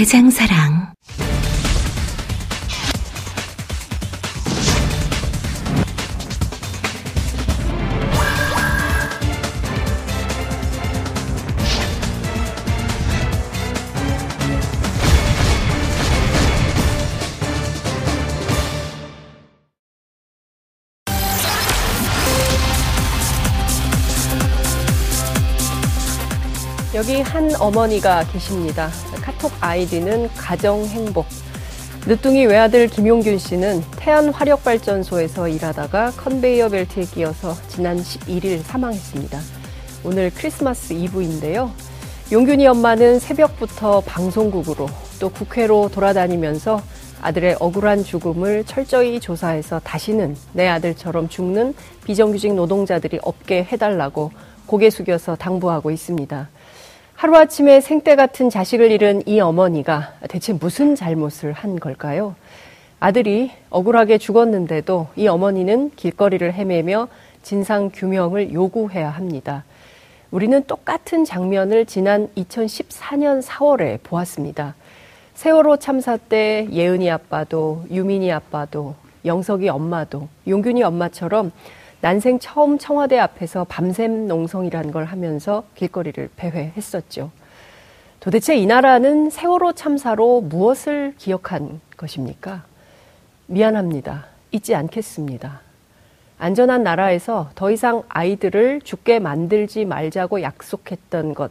대장사랑. 여기 한 어머니가 계십니다. 카톡 아이디는 가정행복. 늦둥이 외아들 김용균 씨는 태안화력발전소에서 일하다가 컨베이어 벨트에 끼어서 지난 11일 사망했습니다. 오늘 크리스마스 이브인데요. 용균이 엄마는 새벽부터 방송국으로 또 국회로 돌아다니면서 아들의 억울한 죽음을 철저히 조사해서 다시는 내 아들처럼 죽는 비정규직 노동자들이 없게 해달라고 고개 숙여서 당부하고 있습니다. 하루아침에 생때 같은 자식을 잃은 이 어머니가 대체 무슨 잘못을 한 걸까요? 아들이 억울하게 죽었는데도 이 어머니는 길거리를 헤매며 진상 규명을 요구해야 합니다. 우리는 똑같은 장면을 지난 2014년 4월에 보았습니다. 세월호 참사 때 예은이 아빠도 유민이 아빠도 영석이 엄마도 용균이 엄마처럼 난생 처음 청와대 앞에서 밤샘 농성이라는 걸 하면서 길거리를 배회했었죠. 도대체 이 나라는 세월호 참사로 무엇을 기억한 것입니까? 미안합니다. 잊지 않겠습니다. 안전한 나라에서 더 이상 아이들을 죽게 만들지 말자고 약속했던 것,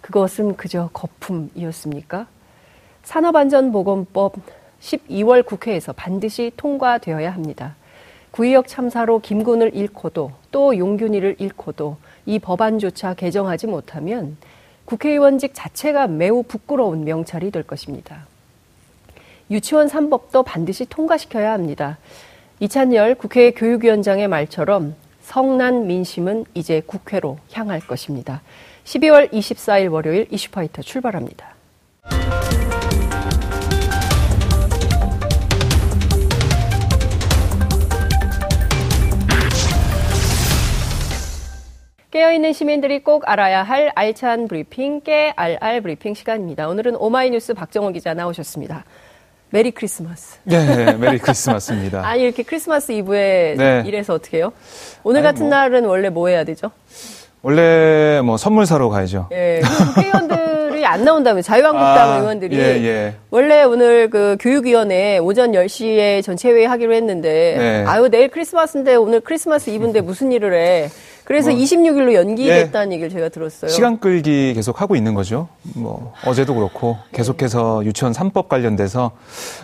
그것은 그저 거품이었습니까? 산업안전보건법 12월 국회에서 반드시 통과되어야 합니다. 구의역 참사로 김군을 잃고도 또 용균이를 잃고도 이 법안조차 개정하지 못하면 국회의원직 자체가 매우 부끄러운 명찰이 될 것입니다. 유치원 3법도 반드시 통과시켜야 합니다. 이찬열 국회 교육위원장의 말처럼 성난 민심은 이제 국회로 향할 것입니다. 12월 24일 월요일 이슈파이터 출발합니다. 깨어있는 시민들이 꼭 알아야 할 알찬 브리핑, 깨알알 브리핑 시간입니다. 오늘은 오마이뉴스 박정호 기자 나오셨습니다. Merry Christmas. 네, Merry Christmas입니다. 아니, 이렇게 크리스마스 이브에 네. 이래서 어떻게 해요? 오늘 아니, 같은 뭐. 날은 원래 뭐 해야 되죠? 원래 뭐 선물 사러 가야죠. 예, 그 국회의원들이 안 나온다면 자유한국당 아, 의원들이 예, 예. 원래 오늘 그 교육위원회 오전 10시에 전체회의 하기로 했는데 네. 아유 내일 크리스마스인데 오늘 크리스마스 이브인데 무슨 일을 해 그래서 뭐, 26일로 연기됐다는 예. 얘기를 제가 들었어요. 시간 끌기 계속 하고 있는 거죠. 뭐 어제도 그렇고 계속해서 유치원 3법 관련돼서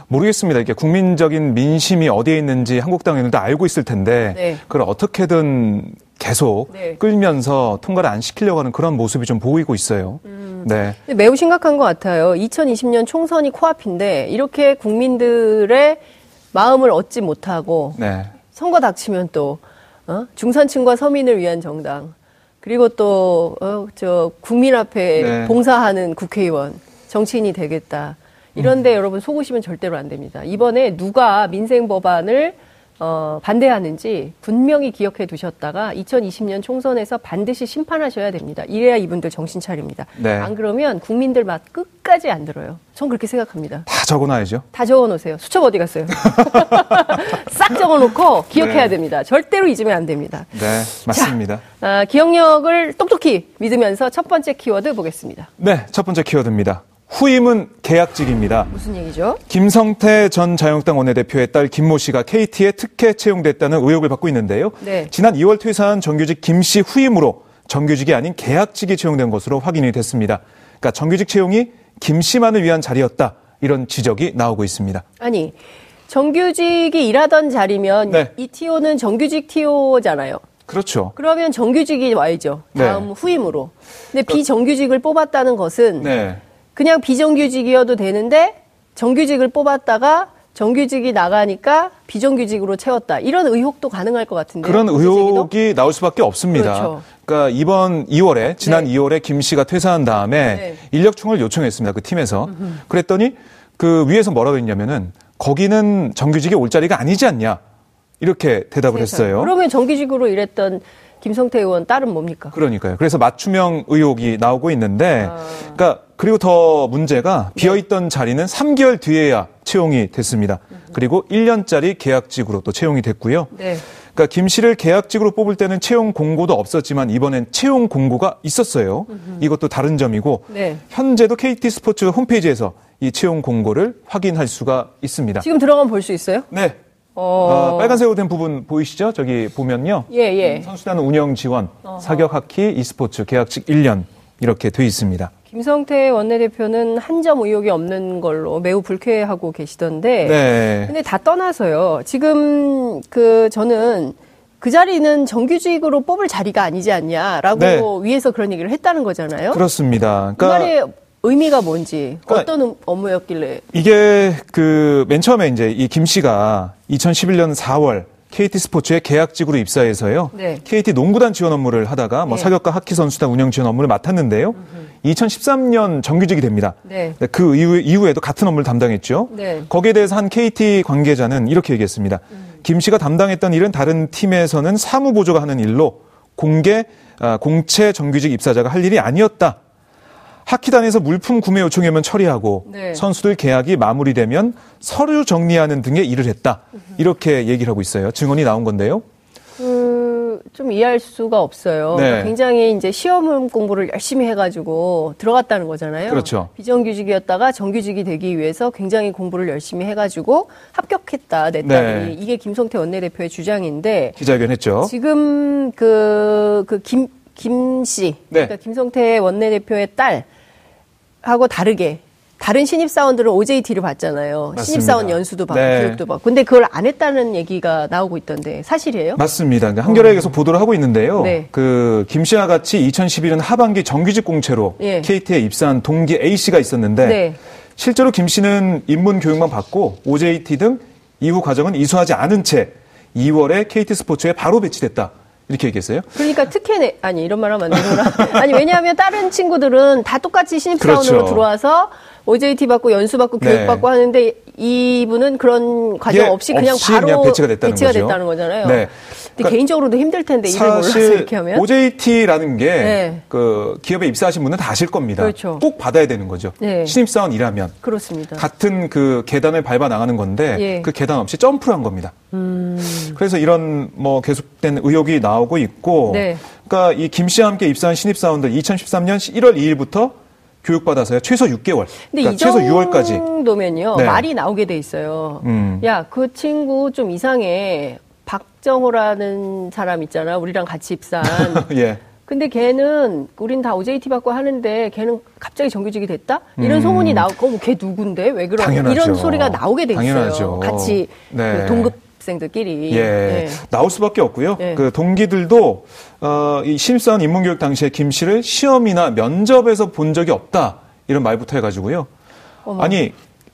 모르겠습니다. 이게 국민적인 민심이 어디에 있는지 한국당 의원들도 알고 있을 텐데 네. 그걸 어떻게든 계속 네. 끌면서 통과를 안 시키려고 하는 그런 모습이 좀 보이고 있어요. 음. 네. 매우 심각한 것 같아요. 2020년 총선이 코앞인데 이렇게 국민들의 마음을 얻지 못하고 네. 선거 닥치면 또 어? 중산층과 서민을 위한 정당 그리고 또 어, 저 국민 앞에 네. 봉사하는 국회의원 정치인이 되겠다. 이런데 여러분 속으시면 절대로 안 됩니다. 이번에 누가 민생 법안을 어, 반대하는지 분명히 기억해 두셨다가 2020년 총선에서 반드시 심판하셔야 됩니다. 이래야 이분들 정신 차립니다. 네. 안 그러면 국민들 맛 끝까지 안 들어요. 전 그렇게 생각합니다. 다 적어놔야죠. 다 적어놓으세요. 수첩 어디 갔어요? 싹 적어놓고 기억해야 네. 됩니다. 절대로 잊으면 안 됩니다. 네, 맞습니다. 아, 기억력을 똑똑히 믿으면서 첫 번째 키워드 보겠습니다. 네, 첫 번째 키워드입니다. 후임은 계약직입니다. 무슨 얘기죠? 김성태 전 자유한국당 원내대표의 딸 김모 씨가 KT에 특혜 채용됐다는 의혹을 받고 있는데요. 네. 지난 2월 퇴사한 정규직 김 씨 후임으로 정규직이 아닌 계약직이 채용된 것으로 확인이 됐습니다. 그러니까 정규직 채용이 김 씨만을 위한 자리였다. 이런 지적이 나오고 있습니다. 아니, 정규직이 일하던 자리면 네. 이 TO는 정규직 TO잖아요. 그렇죠. 그러면 정규직이 와야죠. 다음 네. 후임으로. 근데 비정규직을 뽑았다는 것은 네. 그냥 비정규직이어도 되는데 정규직을 뽑았다가 정규직이 나가니까 비정규직으로 채웠다. 이런 의혹도 가능할 것 같은데. 그런 의혹이 나올 수밖에 없습니다. 그렇죠. 그러니까 이번 2월에 지난 네. 2월에 김 씨가 퇴사한 다음에 네. 인력총을 요청했습니다. 그 팀에서. 그랬더니 그 위에서 뭐라고 했냐면은 거기는 정규직이 올 자리가 아니지 않냐. 이렇게 대답을 했어요. 그러면 정규직으로 일했던 김성태 의원 딸은 뭡니까? 그러니까요. 그래서 맞춤형 의혹이 나오고 있는데, 아. 그러니까 그리고 더 문제가 비어있던 자리는 3개월 뒤에야 채용이 됐습니다. 그리고 1년짜리 계약직으로 또 채용이 됐고요. 네. 그러니까 김 씨를 계약직으로 뽑을 때는 채용 공고도 없었지만 이번엔 채용 공고가 있었어요. 이것도 다른 점이고 네. 현재도 KT 스포츠 홈페이지에서 이 채용 공고를 확인할 수가 있습니다. 지금 들어가면 볼 수 있어요? 네. 어. 어, 빨간색으로 된 부분 보이시죠? 저기 보면요. 예, 예. 선수단 운영 지원, 사격 하키, e스포츠 계약직 1년 이렇게 돼 있습니다. 김성태 원내대표는 한 점 의혹이 없는 걸로 매우 불쾌하고 계시던데. 네. 근데 다 떠나서요. 지금 그 저는 그 자리는 정규직으로 뽑을 자리가 아니지 않냐라고 네. 위에서 그런 얘기를 했다는 거잖아요. 그렇습니다. 그 그러니까 말의 의미가 뭔지 그러니까 어떤 음- 업무였길래 이게 그 맨 처음에 이제 이 김 씨가 2011년 4월 KT 스포츠에 계약직으로 입사해서요. 네. KT 농구단 지원 업무를 하다가 뭐 네. 사격과 하키 선수단 운영 지원 업무를 맡았는데요. 2013년 정규직이 됩니다. 네. 그 이후, 이후에도 같은 업무를 담당했죠. 네. 거기에 대해서 한 KT 관계자는 이렇게 얘기했습니다. 김 씨가 담당했던 일은 다른 팀에서는 사무 보조가 하는 일로 공개 아, 공채 정규직 입사자가 할 일이 아니었다. 하키단에서 물품 구매 요청이 오면 처리하고 네. 선수들 계약이 마무리되면 서류 정리하는 등의 일을 했다. 이렇게 얘기를 하고 있어요. 증언이 나온 건데요. 그 좀 이해할 수가 없어요. 네. 그러니까 굉장히 이제 시험 공부를 열심히 해가지고 들어갔다는 거잖아요. 그렇죠. 비정규직이었다가 정규직이 되기 위해서 굉장히 공부를 열심히 해가지고 합격했다 내 딸이 네. 이게 김성태 원내대표의 주장인데 기자회견 했죠. 지금 그, 그 김, 김 씨, 네. 그러니까 김성태 원내대표의 딸하고 다르게 다른 신입사원들은 OJT를. 맞습니다. 신입사원 연수도 받고 네. 교육도 받고. 근데 그걸 안 했다는 얘기가 나오고 있던데 사실이에요? 맞습니다. 한겨레에 계속 보도를 하고 있는데요. 어. 네. 그 김 씨와 같이 2011년 하반기 정규직 공채로 예. KT에 입사한 동기 A 씨가 있었는데 네. 실제로 김 씨는 입문 교육만 받고 OJT 등 이후 과정은 이수하지 않은 채 2월에 KT 스포츠에 바로 배치됐다. 이렇게 얘기했어요. 그러니까 특혜 아니 이런 말 하면 안 되구나. 아니 왜냐하면 다른 친구들은 다 똑같이 신입사원으로 그렇죠. 들어와서 OJT 받고 연수 받고 네. 교육 받고 하는데 이분은 그런 과정 예, 없이 그냥 없이 바로 그냥 배치가 됐다는 거죠. 됐다는 거잖아요. 네. 근데 그러니까 개인적으로도 힘들 텐데 일을 몰라서 이렇게 하면 OJT라는 게 네. 그 기업에 입사하신 분은 다 아실 겁니다. 그렇죠. 꼭 받아야 되는 거죠. 네. 신입사원 일하면 그렇습니다. 같은 그 계단을 밟아 나가는 건데 예. 그 계단 없이 점프를 한 겁니다. 음. 그래서 이런 뭐 계속된 의혹이 나오고 있고, 네. 그러니까 이 김 씨와 함께 입사한 신입사원들 2013년 1월 2일부터 교육받아서요 최소 6개월, 근데 그러니까 이 최소 6월까지. 정도면요 네. 말이 나오게 돼 있어요. 음. 야 그 친구 좀 이상해. 박정호라는 사람 있잖아. 우리랑 같이 입사한. 예. 근데 걔는 우린 다 OJT 받고 하는데 걔는 갑자기 정규직이 됐다? 이런 음. 소문이 나오고 뭐걔 누군데? 왜 그런 당연하죠. 이런 소리가 나오게 돼 있어요. 당연하죠. 같이 네. 그 동급 생들끼리. 예, 네. 나올 수밖에 없고요. 네. 그 동기들도 어, 이 신입사원 입문교육 당시에 김 씨를 시험이나 면접에서 본 적이 없다 이런 말부터 해가지고요. 어머. 아니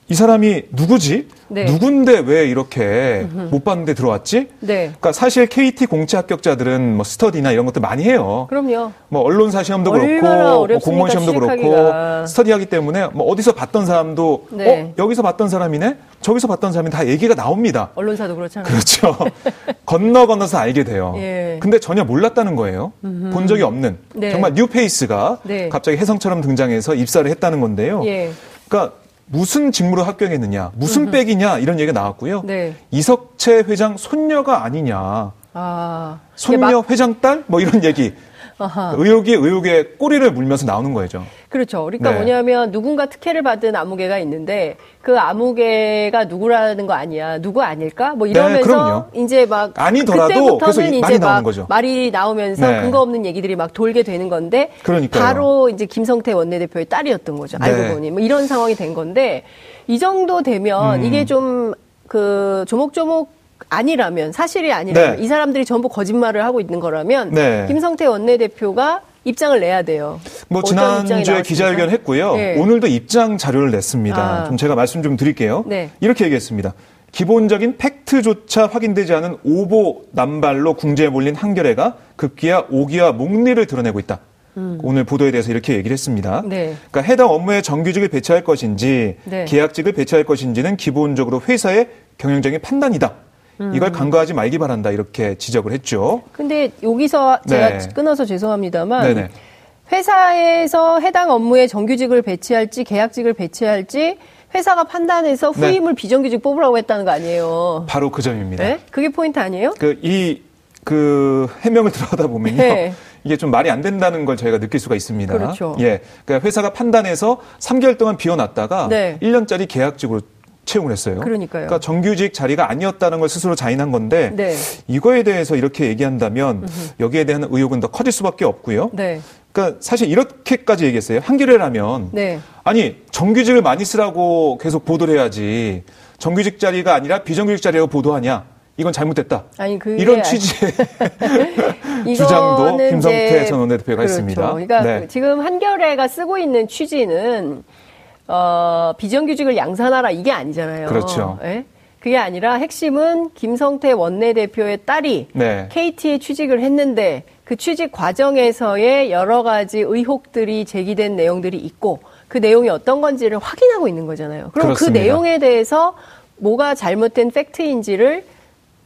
이 사람이 누구지? 네. 누군데 왜 이렇게 못 봤는데 들어왔지? 네. 그러니까 사실 KT 공채 합격자들은 뭐 스터디나 이런 것들 많이 해요. 그럼요. 뭐 언론사 시험도 그렇고 뭐 공무원 시험도 그렇고 취직하기가. 스터디하기 때문에 뭐 어디서 봤던 사람도 네. 어 여기서 봤던 사람이네 저기서 봤던 사람이 다 얘기가 나옵니다. 언론사도 그렇잖아요. 그렇죠. 건너 건너서 알게 돼요. 예. 근데 전혀 몰랐다는 거예요. 본 적이 없는 네. 정말 뉴페이스가 네. 갑자기 혜성처럼 등장해서 입사를 했다는 건데요. 예. 그러니까 무슨 직무로 합격했느냐, 무슨 백이냐 이런 얘기가 나왔고요. 네. 이석채 회장 손녀가 아니냐, 아. 손녀 막- 회장 딸 뭐 이런 얘기. 아하. 의혹이 의혹에 꼬리를 물면서 나오는 거죠. 그렇죠. 그러니까 네. 뭐냐면 누군가 특혜를 받은 아무개가 있는데 그 아무개가 누구라는 거 아니야. 누구 아닐까? 뭐 이러면서 네. 이제 막 아니더라도 그때부터는 이제 말이 막 나오는 거죠. 말이 나오면서 네. 근거 없는 얘기들이 막 돌게 되는 건데 그러니까요. 바로 이제 김성태 원내대표의 딸이었던 거죠. 알고 네. 보니 뭐 이런 상황이 된 건데 이 정도 되면 음. 이게 좀 그 조목조목 아니라면 사실이 아니라면 네. 이 사람들이 전부 거짓말을 하고 있는 거라면 네. 김성태 원내대표가 입장을 내야 돼요. 뭐 지난주에 기자회견 했고요. 네. 오늘도 입장 자료를 냈습니다. 아. 좀 제가 말씀 좀 드릴게요. 네. 이렇게 얘기했습니다. 기본적인 팩트조차 확인되지 않은 오보 남발로 궁지에 몰린 한겨레가 급기야 오기와 목리를 드러내고 있다. 음. 오늘 보도에 대해서 이렇게 얘기를 했습니다. 네. 그러니까 해당 업무에 정규직을 배치할 것인지 네. 계약직을 배치할 것인지는 기본적으로 회사의 경영적인 판단이다. 음. 이걸 간과하지 말기 바란다 이렇게 지적을 했죠. 근데 여기서 제가 네. 끊어서 죄송합니다만 네네. 회사에서 해당 업무에 정규직을 배치할지 계약직을 배치할지 회사가 판단해서 네. 후임을 네. 비정규직 뽑으라고 했다는 거 아니에요. 바로 그 점입니다. 네? 그게 포인트 아니에요? 그, 이, 그, 해명을 들어가다 보면요. 네. 이게 좀 말이 안 된다는 걸 저희가 느낄 수가 있습니다. 그렇죠. 예. 그러니까 회사가 판단해서 3개월 동안 비워놨다가 네. 1년짜리 계약직으로 채용을 했어요. 그러니까요. 그러니까 정규직 자리가 아니었다는 걸 스스로 자인한 건데 네. 이거에 대해서 이렇게 얘기한다면 여기에 대한 의혹은 더 커질 수밖에 없고요. 네. 그러니까 사실 이렇게까지 얘기했어요. 한겨레라면 네. 아니 정규직을 많이 쓰라고 계속 보도를 해야지 정규직 자리가 아니라 비정규직 자리라고 보도하냐? 이건 잘못됐다. 아니, 이런 취지의 주장도 김성태 전 원내대표가 그렇죠. 했습니다. 그러니까 네. 지금 한겨레가 쓰고 있는 취지는 어, 비정규직을 양산하라 이게 아니잖아요. 그렇죠. 네? 그게 아니라 핵심은 김성태 원내대표의 딸이 네. KT에 취직을 했는데 그 취직 과정에서의 여러 가지 의혹들이 제기된 내용들이 있고 그 내용이 어떤 건지를 확인하고 있는 거잖아요. 그럼 그 그렇습니다. 그 내용에 대해서 뭐가 잘못된 팩트인지를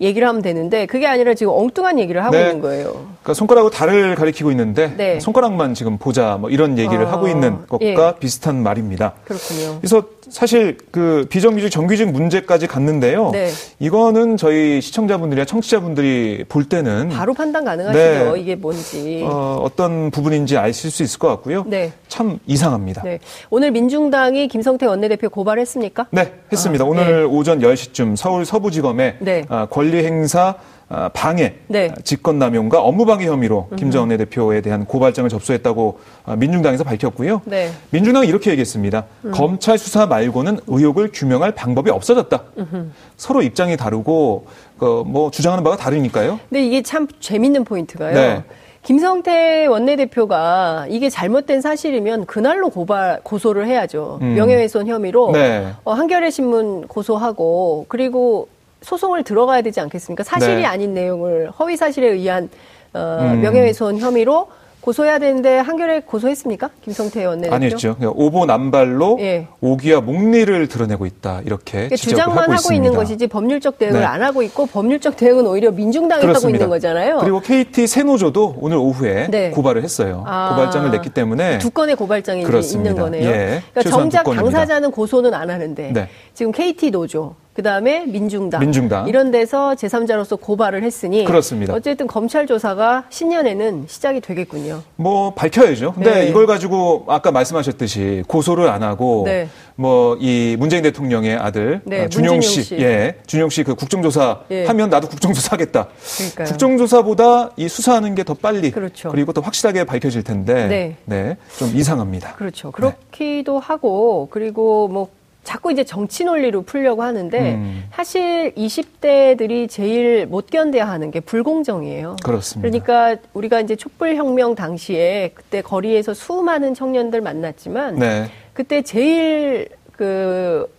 얘기를 하면 되는데 그게 아니라 지금 엉뚱한 얘기를 하고 네. 있는 거예요. 그러니까 손가락으로 달을 가리키고 있는데 네. 손가락만 지금 보자 뭐 이런 얘기를 어, 하고 있는 것과 예. 비슷한 말입니다. 그렇군요. 그래서 사실 그 비정규직 정규직 문제까지 갔는데요. 네. 이거는 저희 시청자분들이나 청취자분들이 볼 때는 바로 판단 가능하시죠. 네. 이게 뭔지 어, 떤 부분인지 아실 수 있을 것 같고요. 네. 참 이상합니다. 네. 오늘 민중당이 김성태 원내대표 고발했습니까? 네, 했습니다. 아, 오늘 네. 오전 10시쯤 서울 서부지검에 네. 아, 권리 행사 아, 방해, 네. 직권남용과 업무방해 혐의로 김전 원내대표에 대한 고발장을 접수했다고 아, 민중당에서 밝혔고요. 네. 민중당은 이렇게 얘기했습니다. 음. 검찰 수사 말고는 의혹을 규명할 방법이 없어졌다. 음흠. 서로 입장이 다르고 그, 뭐 주장하는 바가 다르니까요. 근데 이게 참 재밌는 포인트가요. 네. 김성태 원내대표가 이게 잘못된 사실이면 그날로 고발 고소를 해야죠. 음. 명예훼손 혐의로 네. 어, 한겨레 신문 고소하고 그리고 소송을 들어가야 되지 않겠습니까? 사실이 네. 아닌 내용을 허위 사실에 의한 어, 음. 명예훼손 혐의로 고소해야 되는데 한겨레 고소했습니까? 김성태 원내대표? 아니었죠. 오보 남발로 예. 오기와 목리를 드러내고 있다 이렇게 그러니까 주장만 하고, 하고 있는 것이지 법률적 대응을 네. 안 하고 있고 법률적 대응은 오히려 민중당이 하고 있는 거잖아요. 그리고 KT 세노조도 오늘 오후에 네. 고발을 했어요. 아. 고발장을 냈기 때문에 두 건의 고발장이 있는 거네요. 예. 그러니까 정작 당사자는 고소는 안 하는데 네. 지금 KT 노조 그다음에 민중당, 민중당 이런 데서 제3자로서 고발을 했으니 그렇습니다. 어쨌든 검찰 조사가 신년에는 시작이 되겠군요. 뭐 밝혀야죠. 근데 네. 이걸 가지고 아까 말씀하셨듯이 고소를 안 하고 네. 뭐이 문재인 대통령의 아들 네, 어, 준용 씨, 씨, 예, 준용 씨 그 국정조사 예. 하면 나도 국정조사 하겠다. 그러니까요. 국정조사보다 이 수사하는 게 더 빨리 그렇죠. 그리고 더 확실하게 밝혀질 텐데 네. 네, 좀 이상합니다. 그렇죠. 그렇기도 하고 그리고 뭐 자꾸 이제 정치 논리로 풀려고 하는데 음. 사실 20대들이 제일 못 견뎌야 하는 게 불공정이에요. 그렇습니다. 그러니까 우리가 이제 촛불 혁명 당시에 그때 거리에서 수많은 청년들 만났지만 네. 그때 제일 그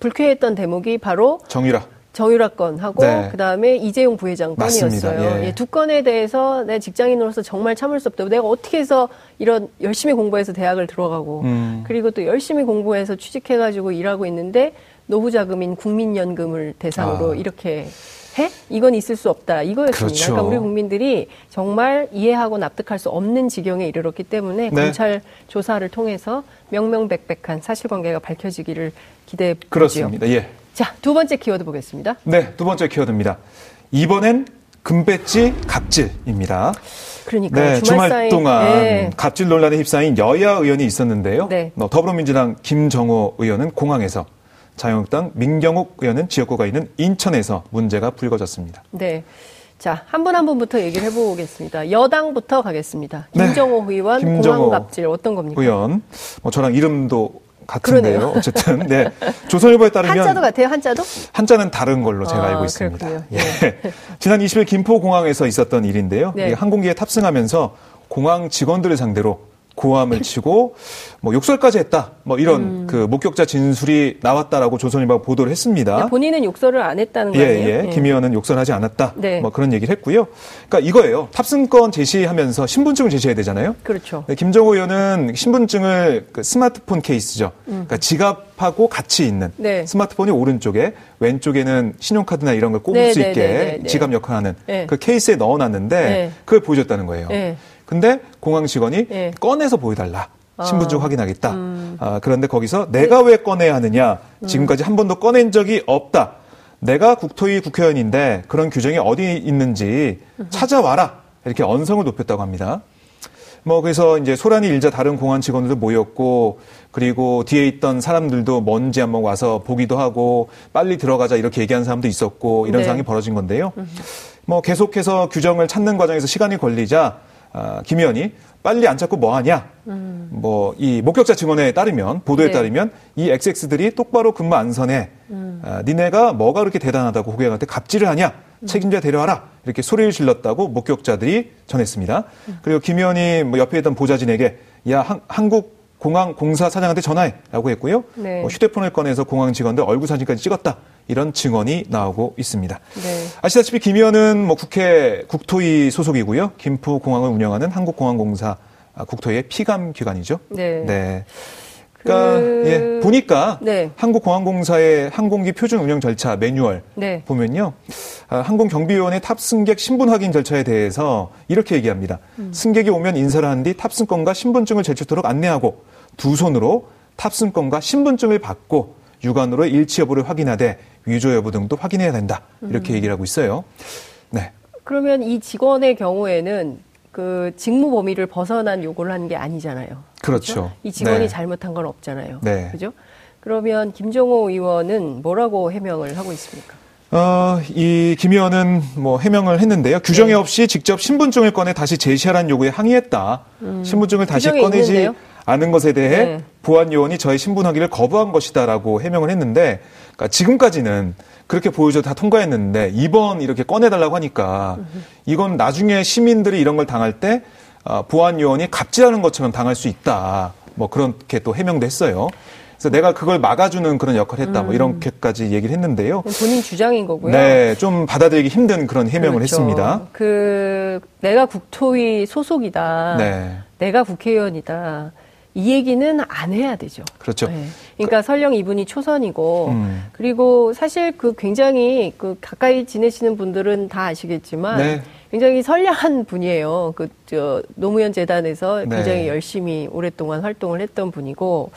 불쾌했던 대목이 바로 정유라. 정유라 건하고 네. 그다음에 이재용 부회장 건이었어요. 예. 예, 두 건에 대해서 내 직장인으로서 정말 참을 수 없다. 내가 어떻게 해서 이런 열심히 공부해서 대학을 들어가고 음. 그리고 또 열심히 공부해서 취직해 가지고 일하고 있는데 노후 자금인 국민연금을 대상으로 아. 이렇게 해? 이건 있을 수 없다. 이거였습니다. 그렇죠. 그러니까 우리 국민들이 정말 이해하고 납득할 수 없는 지경에 이르렀기 때문에 네. 검찰 조사를 통해서 명명백백한 사실관계가 밝혀지기를 기대해 보죠. 그렇습니다. 예. 자, 두 번째 키워드 보겠습니다. 네, 두 번째 키워드입니다. 이번엔 금배지 갑질입니다. 그러니까 네, 주말, 주말 동안 네. 갑질 논란에 휩싸인 여야 의원이 있었는데요. 네. 뭐 더불어민주당 김정호 의원은 공항에서 자유한국당 민경욱 의원은 지역구가 있는 인천에서 문제가 불거졌습니다. 네. 자, 한 분 한 분부터 얘기를 해보겠습니다. 여당부터 가겠습니다. 네. 김정호 네. 의원 김정호 공항 갑질 어떤 겁니까? 의원, 뭐 저랑 이름도 같은데요. 그러네요. 어쨌든 네. 조선일보에 따르면 한자도 같아요. 한자도? 한자는 다른 걸로 제가 아, 알고 있습니다. 예. 네. 지난 20일 김포 공항에서 있었던 일인데요. 네. 항공기에 탑승하면서 공항 직원들을 상대로 고함을 치고 뭐 욕설까지 했다. 뭐 이런 음. 그 목격자 진술이 나왔다라고 조선일보가 보도를 했습니다. 본인은 욕설을 안 했다는 예, 거예요. 예. 김 의원은 욕설하지 않았다. 네. 뭐 그런 얘기를 했고요. 그러니까 이거예요. 탑승권 제시하면서 신분증을 제시해야 되잖아요. 그렇죠. 네, 김정호 의원은 신분증을 그 스마트폰 케이스죠. 음. 그러니까 지갑하고 같이 있는 네. 스마트폰이 오른쪽에 왼쪽에는 신용카드나 이런 걸 꼽을 네, 수 네, 있게 네, 네, 네. 지갑 역할하는 네. 그 케이스에 넣어놨는데 네. 그걸 보여줬다는 거예요. 네. 근데 공항 직원이 네. 꺼내서 보여달라. 신분증 아, 확인하겠다. 음. 아, 그런데 거기서 내가 왜 꺼내야 하느냐? 지금까지 한 번도 꺼낸 적이 없다. 내가 국토위 국회의원인데 그런 규정이 어디 있는지 찾아와라. 이렇게 언성을 높였다고 합니다. 뭐 그래서 이제 소란이 일자 다른 공안 직원들도 모였고 그리고 뒤에 있던 사람들도 먼지 한번 와서 보기도 하고 빨리 들어가자 이렇게 얘기하는 사람도 있었고 이런 네. 상황이 벌어진 건데요. 뭐 계속해서 규정을 찾는 과정에서 시간이 걸리자 아, 김 의원이 빨리 안 찾고 뭐 하냐? 뭐이 목격자 증언에 따르면 보도에 네. 따르면 이 XX들이 똑바로 근무 안 선해. 아, 니네가 뭐가 그렇게 대단하다고 고객한테 갑질을 하냐? 책임자 데려와라. 이렇게 소리를 질렀다고 목격자들이 전했습니다. 그리고 김 의원이 뭐 옆에 있던 보좌진에게 야 한, 한국 공항 공사 사장한테 전화해라고 했고요. 네. 뭐 휴대폰을 꺼내서 공항 직원들 얼굴 사진까지 찍었다. 이런 증언이 나오고 있습니다. 네. 아시다시피 김 의원은 뭐 국회 국토위 소속이고요. 김포 공항을 운영하는 한국공항공사 아, 국토위의 피감 기관이죠. 네. 그러니까 그- 예, 보니까 네. 한국공항공사의 항공기 표준 운영 절차 매뉴얼 네. 보면요. 아, 항공경비위원회 탑승객 신분 확인 절차에 대해서 이렇게 얘기합니다. 음. 승객이 오면 인사를 한 뒤 탑승권과 신분증을 제출토록 안내하고 두 손으로 탑승권과 신분증을 받고 육안으로 일치 여부를 확인하되 위조 여부 등도 확인해야 된다. 이렇게 음. 얘기를 하고 있어요. 네. 그러면 이 직원의 경우에는 그 직무 범위를 벗어난 요구를 한 게 아니잖아요. 그렇죠. 이 직원이 네. 잘못한 건 없잖아요. 네. 그죠? 그러면 김정호 의원은 뭐라고 해명을 하고 있습니까? 어, 이 김 의원은 뭐 해명을 했는데요. 규정이 네. 없이 직접 신분증을 꺼내 다시 제시하라는 요구에 항의했다. 신분증을 다시 음. 규정에 꺼내지 있는데요? 않은 것에 대해 네. 보안 요원이 저의 신분 확인을 거부한 것이다라고 해명을 했는데 그러니까 지금까지는 그렇게 보여줘도 다 통과했는데 이번 이렇게 꺼내달라고 하니까 이건 나중에 시민들이 이런 걸 당할 때 어, 보안 요원이 갑질하는 것처럼 당할 수 있다. 뭐 그렇게 또 해명도 했어요. 그래서 내가 그걸 막아주는 그런 역할을 했다. 뭐 이렇게까지 얘기를 했는데요. 본인 주장인 거고요. 네, 좀 받아들이기 힘든 그런 해명을 그렇죠. 했습니다. 그 내가 국토위 소속이다. 네. 내가 국회의원이다. 이 얘기는 안 해야 되죠. 그렇죠. 네. 그러니까 설령 이분이 초선이고 음. 그리고 사실 그 굉장히 그 가까이 지내시는 분들은 다 아시겠지만 네. 굉장히 선량한 분이에요. 그 저 노무현 재단에서 네. 굉장히 열심히 오랫동안 활동을 했던 분이고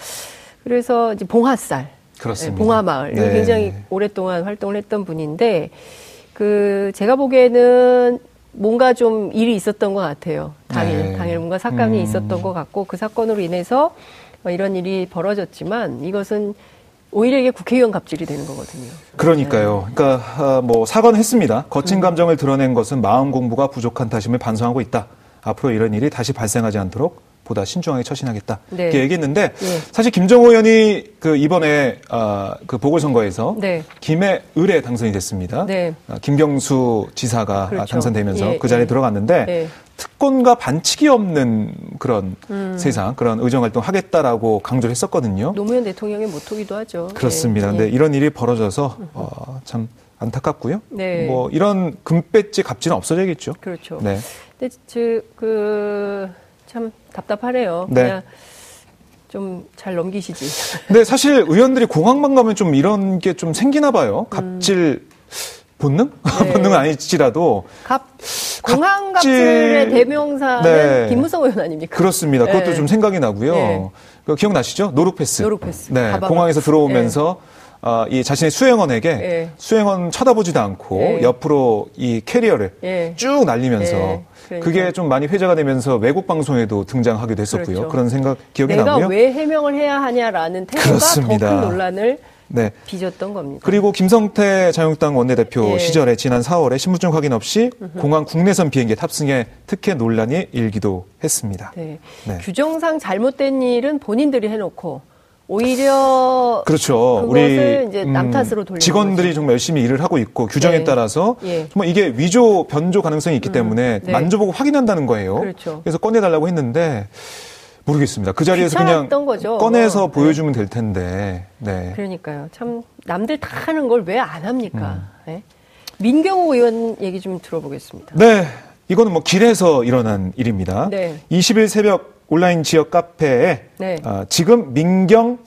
그래서 이제 봉화살 그렇습니다. 네, 봉화마을 네. 굉장히 오랫동안 활동을 했던 분인데 그 제가 보기에는 뭔가 좀 일이 있었던 것 같아요. 당일 뭔가 사건이 음. 있었던 것 같고 그 사건으로 인해서 어, 이런 일이 벌어졌지만 이것은 오히려 이게 국회의원 갑질이 되는 거거든요. 그러니까요. 그러니까 아, 뭐 사과는 했습니다. 음. 거친 감정을 드러낸 것은 마음 공부가 부족한 탓임을 반성하고 있다. 앞으로 이런 일이 다시 발생하지 않도록 보다 신중하게 처신하겠다. 네. 이렇게 얘기했는데 예. 사실 김정호 의원이 그 이번에 아, 그 보궐선거에서 네. 김해을에 당선이 됐습니다. 네. 아, 김경수 지사가 그렇죠. 당선되면서 예, 그 자리에 예. 들어갔는데 네. 특권과 반칙이 없는 그런 음. 세상, 그런 의정 활동 하겠다라고 강조를 했었거든요. 노무현 대통령의 모토기도 하죠. 그렇습니다. 네. 근데 이런 일이 벌어져서 어, 참 안타깝고요. 네. 뭐 이런 금배지 갑질은 없어져야겠죠. 그렇죠. 네. 근데 그참 답답하네요. 네. 그냥 좀 잘 넘기시지. 근데 사실 의원들이 공항만 가면 좀 이런 게 좀 생기나 봐요. 갑질 본능? 네. 본능은 아니지라도 갑 공항 갑질- 갑질의 대명사는 네. 김무성 의원 아닙니까? 그렇습니다. 그것도 네. 좀 생각이 나고요. 네. 그 기억나시죠? No-look pass. No-look pass. 네. 가방. 공항에서 들어오면서 어, 이 자신의 수행원에게 네. 수행원 쳐다보지도 않고 네. 옆으로 이 캐리어를 예. 쭉 날리면서 네. 그러니까. 그게 좀 많이 회자가 되면서 외국 방송에도 등장하기도 했었고요. 그렇죠. 그런 생각 기억이 내가 나고요. 왜 해명을 해야 하냐라는 태도가 더. 큰 논란을 네. 빚었던 겁니다. 그리고 김성태 자유한국당 원내대표 예. 시절에 지난 4월에 신분증 확인 없이 공항 국내선 비행기 탑승에 특혜 논란이 일기도 했습니다. 네. 네. 규정상 잘못된 일은 본인들이 해놓고 오히려 그렇죠. 우리 이제 남 음, 탓으로 돌리는 직원들이 거죠. 정말 열심히 일을 하고 있고 규정에 네. 따라서 예. 정말 이게 위조 변조 가능성이 있기 음. 때문에 네. 만져보고 확인한다는 거예요. 그렇죠. 그래서 꺼내달라고 했는데 모르겠습니다. 그 자리에서 그냥 거죠. 꺼내서 어. 보여주면 될 텐데. 네. 그러니까요. 참 남들 다 하는 걸 왜 안 합니까? 음. 네? 민경호 의원 얘기 좀 들어보겠습니다. 네. 이거는 뭐 길에서 일어난 일입니다. 네. 20일 새벽 온라인 지역 카페에 네. 어, 지금 민경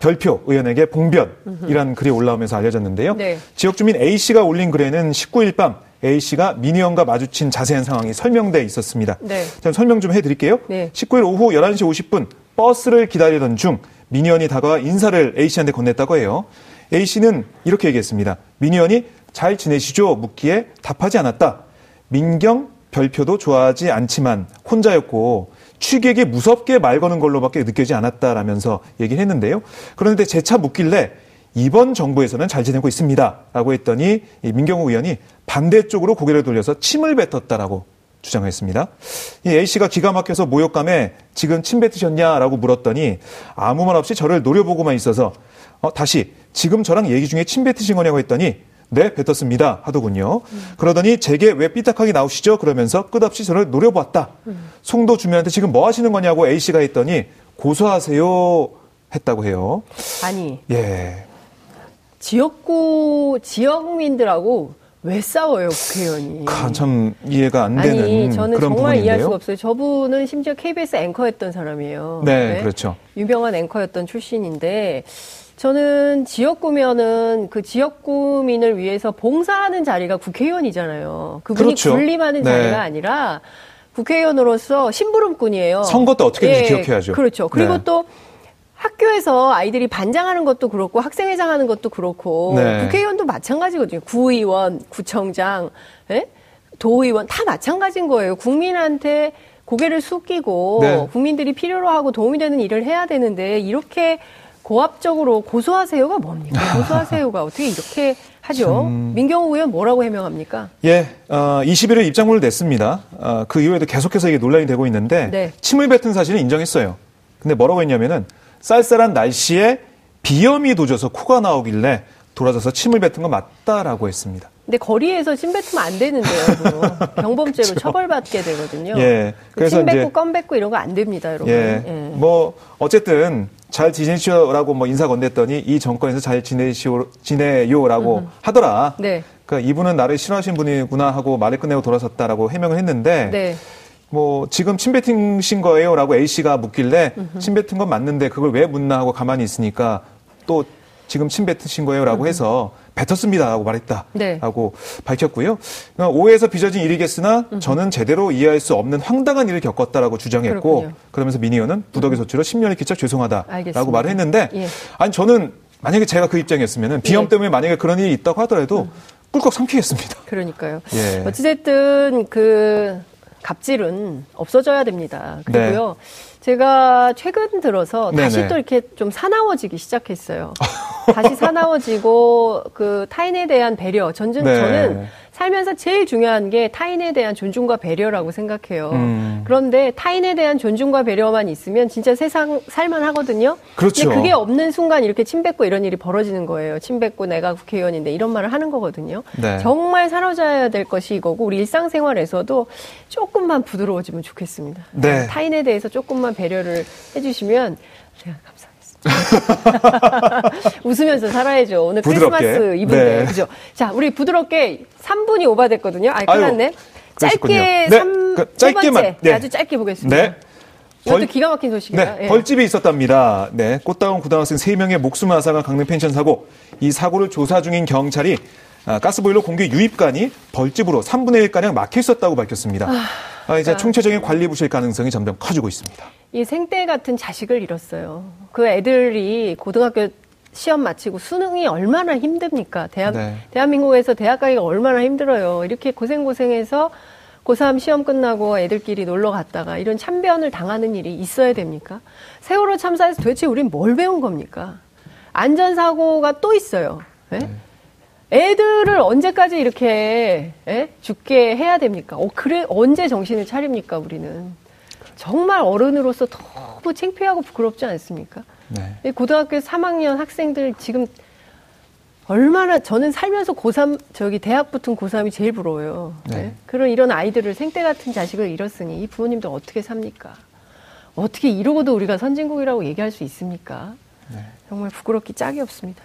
별표 의원에게 봉변이라는 글이 올라오면서 알려졌는데요. 네. 지역 주민 A씨가 올린 글에는 19일 밤 A씨가 미니 의원과 마주친 자세한 상황이 설명돼 있었습니다. 네. 자, 설명 좀 해드릴게요. 네. 19일 오후 11시 50분 버스를 기다리던 중 미니 의원이 다가와 인사를 A씨한테 건넸다고 해요. A씨는 이렇게 얘기했습니다. 미니 의원이 잘 지내시죠? 묻기에 답하지 않았다. 민경 별표도 좋아하지 않지만 혼자였고 취객이 무섭게 말 거는 걸로밖에 느껴지지 않았다라면서 얘기를 했는데요. 그런데 재차 묻길래 이번 정부에서는 잘 지내고 있습니다. 라고 했더니 민경우 의원이 반대쪽으로 고개를 돌려서 침을 뱉었다라고 주장했습니다. 이 A씨가 기가 막혀서 모욕감에 지금 침 뱉으셨냐라고 물었더니 아무 말 없이 저를 노려보고만 있어서 어, 다시 지금 저랑 얘기 중에 침 뱉으신 거냐고 했더니 네, 뱉었습니다. 하더군요. 음. 그러더니 제게 왜 삐딱하게 나오시죠? 그러면서 끝없이 저를 노려보았다. 음. 송도 주민한테 지금 뭐 하시는 거냐고 A씨가 했더니 고소하세요 했다고 해요. 아니. 예. 지역구, 지역민들하고 왜 싸워요, 국회의원이? 아, 참 이해가 안 되는 아니, 저는 정말 부분인데요. 이해할 수가 없어요. 저분은 심지어 KBS 앵커였던 사람이에요. 네, 네? 그렇죠. 유명한 앵커였던 출신인데 저는 지역구면은 그 지역구민을 위해서 봉사하는 자리가 국회의원이잖아요. 그분이 그렇죠. 군림하는 네. 자리가 아니라 국회의원으로서 심부름꾼이에요. 선거 때 어떻게든지 예, 기억해야죠. 그렇죠. 그리고 네. 또 학교에서 아이들이 반장하는 것도 그렇고 학생회장 하는 것도 그렇고 네. 국회의원도 마찬가지거든요. 구의원, 구청장, 예? 도의원 다 마찬가지인 거예요. 국민한테 고개를 숙이고 네. 국민들이 필요로 하고 도움이 되는 일을 해야 되는데 이렇게 고압적으로 고소하세요가 뭡니까? 고소하세요가 어떻게 이렇게 하죠? 참... 민경호 의원 뭐라고 해명합니까? 예, 어, 21일 입장문을 냈습니다. 어, 그 이후에도 계속해서 이게 논란이 되고 있는데 네. 침을 뱉은 사실을 인정했어요. 근데 뭐라고 했냐면은 쌀쌀한 날씨에 비염이 도져서 코가 나오길래 돌아서서 침을 뱉은 건 맞다라고 했습니다. 근데 거리에서 침 뱉으면 안 되는데요. 그거. 경범죄로 그렇죠. 처벌받게 되거든요. 예. 그 그래서 침 뱉고 껌 뱉고 이런 거 안 됩니다, 여러분. 예. 예. 뭐 어쨌든 잘 지내시오라고 뭐 인사 건넸더니 이 정권에서 잘 지내시오 지내요라고 음. 하더라. 네. 그러니까 이분은 나를 싫어하신 분이구나 하고 말을 끝내고 돌아섰다라고 해명을 했는데 네. 뭐 지금 침 뱉으신 거예요라고 A 씨가 묻길래 침 뱉은 건 맞는데 그걸 왜 묻나 하고 가만히 있으니까 또 지금 침 뱉으신 거예요라고 해서 뱉었습니다라고 말했다라고 네. 밝혔고요. 오해에서 빚어진 일이겠으나 저는 제대로 이해할 수 없는 황당한 일을 겪었다라고 주장했고 그렇군요. 그러면서 미니어는 부덕의 소치로 10년을 끼쳐 죄송하다라고 알겠습니다. 말을 했는데 예. 아니 저는 만약에 제가 그 입장이었으면 비염 예. 때문에 만약에 그런 일이 있다고 하더라도 꿀꺽 삼키겠습니다. 그러니까요. 예. 어찌됐든 그 갑질은 없어져야 됩니다. 그리고요. 네. 제가 최근 들어서 다시 네네. 또 이렇게 좀 사나워지기 시작했어요. 다시 사나워지고 그 타인에 대한 배려. 전전 네. 저는 살면서 제일 중요한 게 타인에 대한 존중과 배려라고 생각해요. 음. 그런데 타인에 대한 존중과 배려만 있으면 진짜 세상 살만 하거든요. 그렇죠. 근데 그게 없는 순간 이렇게 침 뱉고 이런 일이 벌어지는 거예요. 침 뱉고 내가 국회의원인데 이런 말을 하는 거거든요. 네. 정말 사로잡아야 될 것이 이거고 우리 일상생활에서도 조금만 부드러워지면 좋겠습니다. 네. 타인에 대해서 조금만 배려를 해주시면 제가. 웃으면서 살아야죠. 오늘 부드럽게. 크리스마스 이브인데 네. 그죠? 자, 우리 부드럽게 3분이 오바됐거든요. 아, 끝났네. 짧게 네, 3, 그세 짧게만, 번째 네. 아주 짧게 보겠습니다. 네. 이것도 벌- 기가 막힌 소식이다. 네, 예. 벌집이 있었답니다. 네, 꽃다운 고등학생 3명의 목숨을 앗아간 강릉 펜션 사고. 이 사고를 조사 중인 경찰이 아, 가스보일러 공기 유입관이 벌집으로 3분의 1가량 막혀 있었다고 밝혔습니다. 아, 이제 총체적인 관리 부실 가능성이 점점 커지고 있습니다. 이 생떼 같은 자식을 잃었어요. 그 애들이 고등학교 시험 마치고 수능이 얼마나 힘듭니까? 대한, 네. 대한민국에서 대학 가기가 얼마나 힘들어요. 이렇게 고생고생해서 고3 시험 끝나고 애들끼리 놀러 갔다가 이런 참변을 당하는 일이 있어야 됩니까? 세월호 참사에서 도대체 우린 뭘 배운 겁니까? 안전사고가 또 있어요. 예? 애들을 언제까지 이렇게 예? 죽게 해야 됩니까? 어, 그래 언제 정신을 차립니까 우리는? 정말 어른으로서 너무 창피하고 부끄럽지 않습니까? 네. 고등학교 3학년 학생들 지금 얼마나 저는 살면서 고3 저기 대학 붙은 고3이 제일 부러워요. 네. 네. 그런 이런 아이들을 생때 같은 자식을 잃었으니 이 부모님들 어떻게 삽니까? 어떻게 이러고도 우리가 선진국이라고 얘기할 수 있습니까? 네. 정말 부끄럽기 짝이 없습니다.